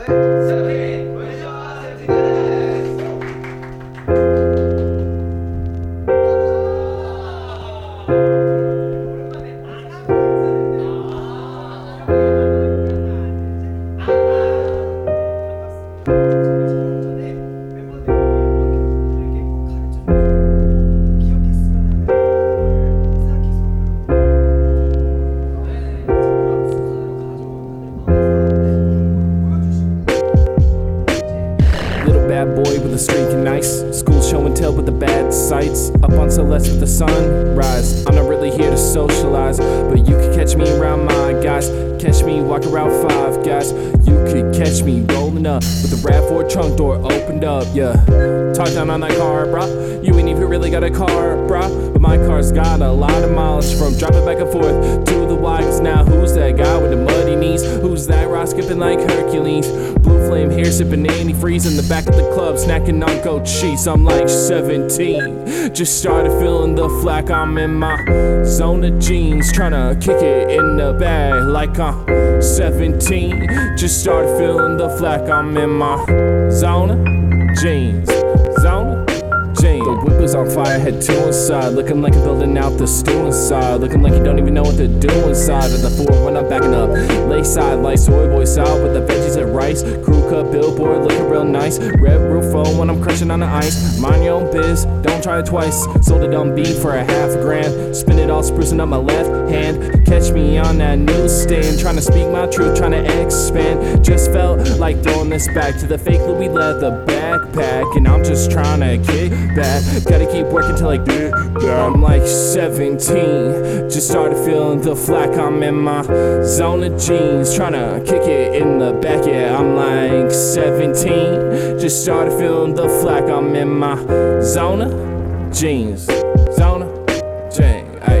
Little bad boy with a streak and nice. School show and tell with the bad sights. Up on Celeste with the sunrise. I'm not really here to socialize, but you can catch me around my guys. Catch me walk around five guys. You could catch me rolling up with the RAV4 trunk door opened up. Yeah, talk down on that car, bruh. You ain't even really got a car, bruh. But my car's got a lot of mileage from driving back and forth to the Weigel's. Now who's that guy with the muddy knees? Who's that rock skipping like Hercules? Blue hair sipping antifreeze in the back of the club, snacking on goat cheese. I'm like 17, just started feeling the flack. I'm in my 'Zona Jeans, trying to kick it in the bag like I'm 17. Just started feeling the flack. I'm in my 'Zona Jeans, zone jeans. The whip is on fire, head to inside, looking like I'm building out the stew inside, looking like you don't even know what to do inside of the four when I'm backing up. Lakeside like soy boy salad with the veggies and rice. Crew cut billboard looking real nice. Red roof phone when I'm crushing on the ice. Mind your own biz, don't try it twice. Sold it on beat for a half a grand. Spin it all sprucing up my left hand. Catch me on that newsstand, trying to speak my truth, trying to expand. Just felt like throwing this back to the fake Louis leather backpack, and I'm just trying to kick back. Gotta keep working till I get back. I'm like 17, just started feeling the flack. I'm in my 'Zona Jeans, trying to kick it in the back. Yeah, I'm like 17, just started feeling the flack. I'm in my 'Zona Jeans, zone of jeans. Ay.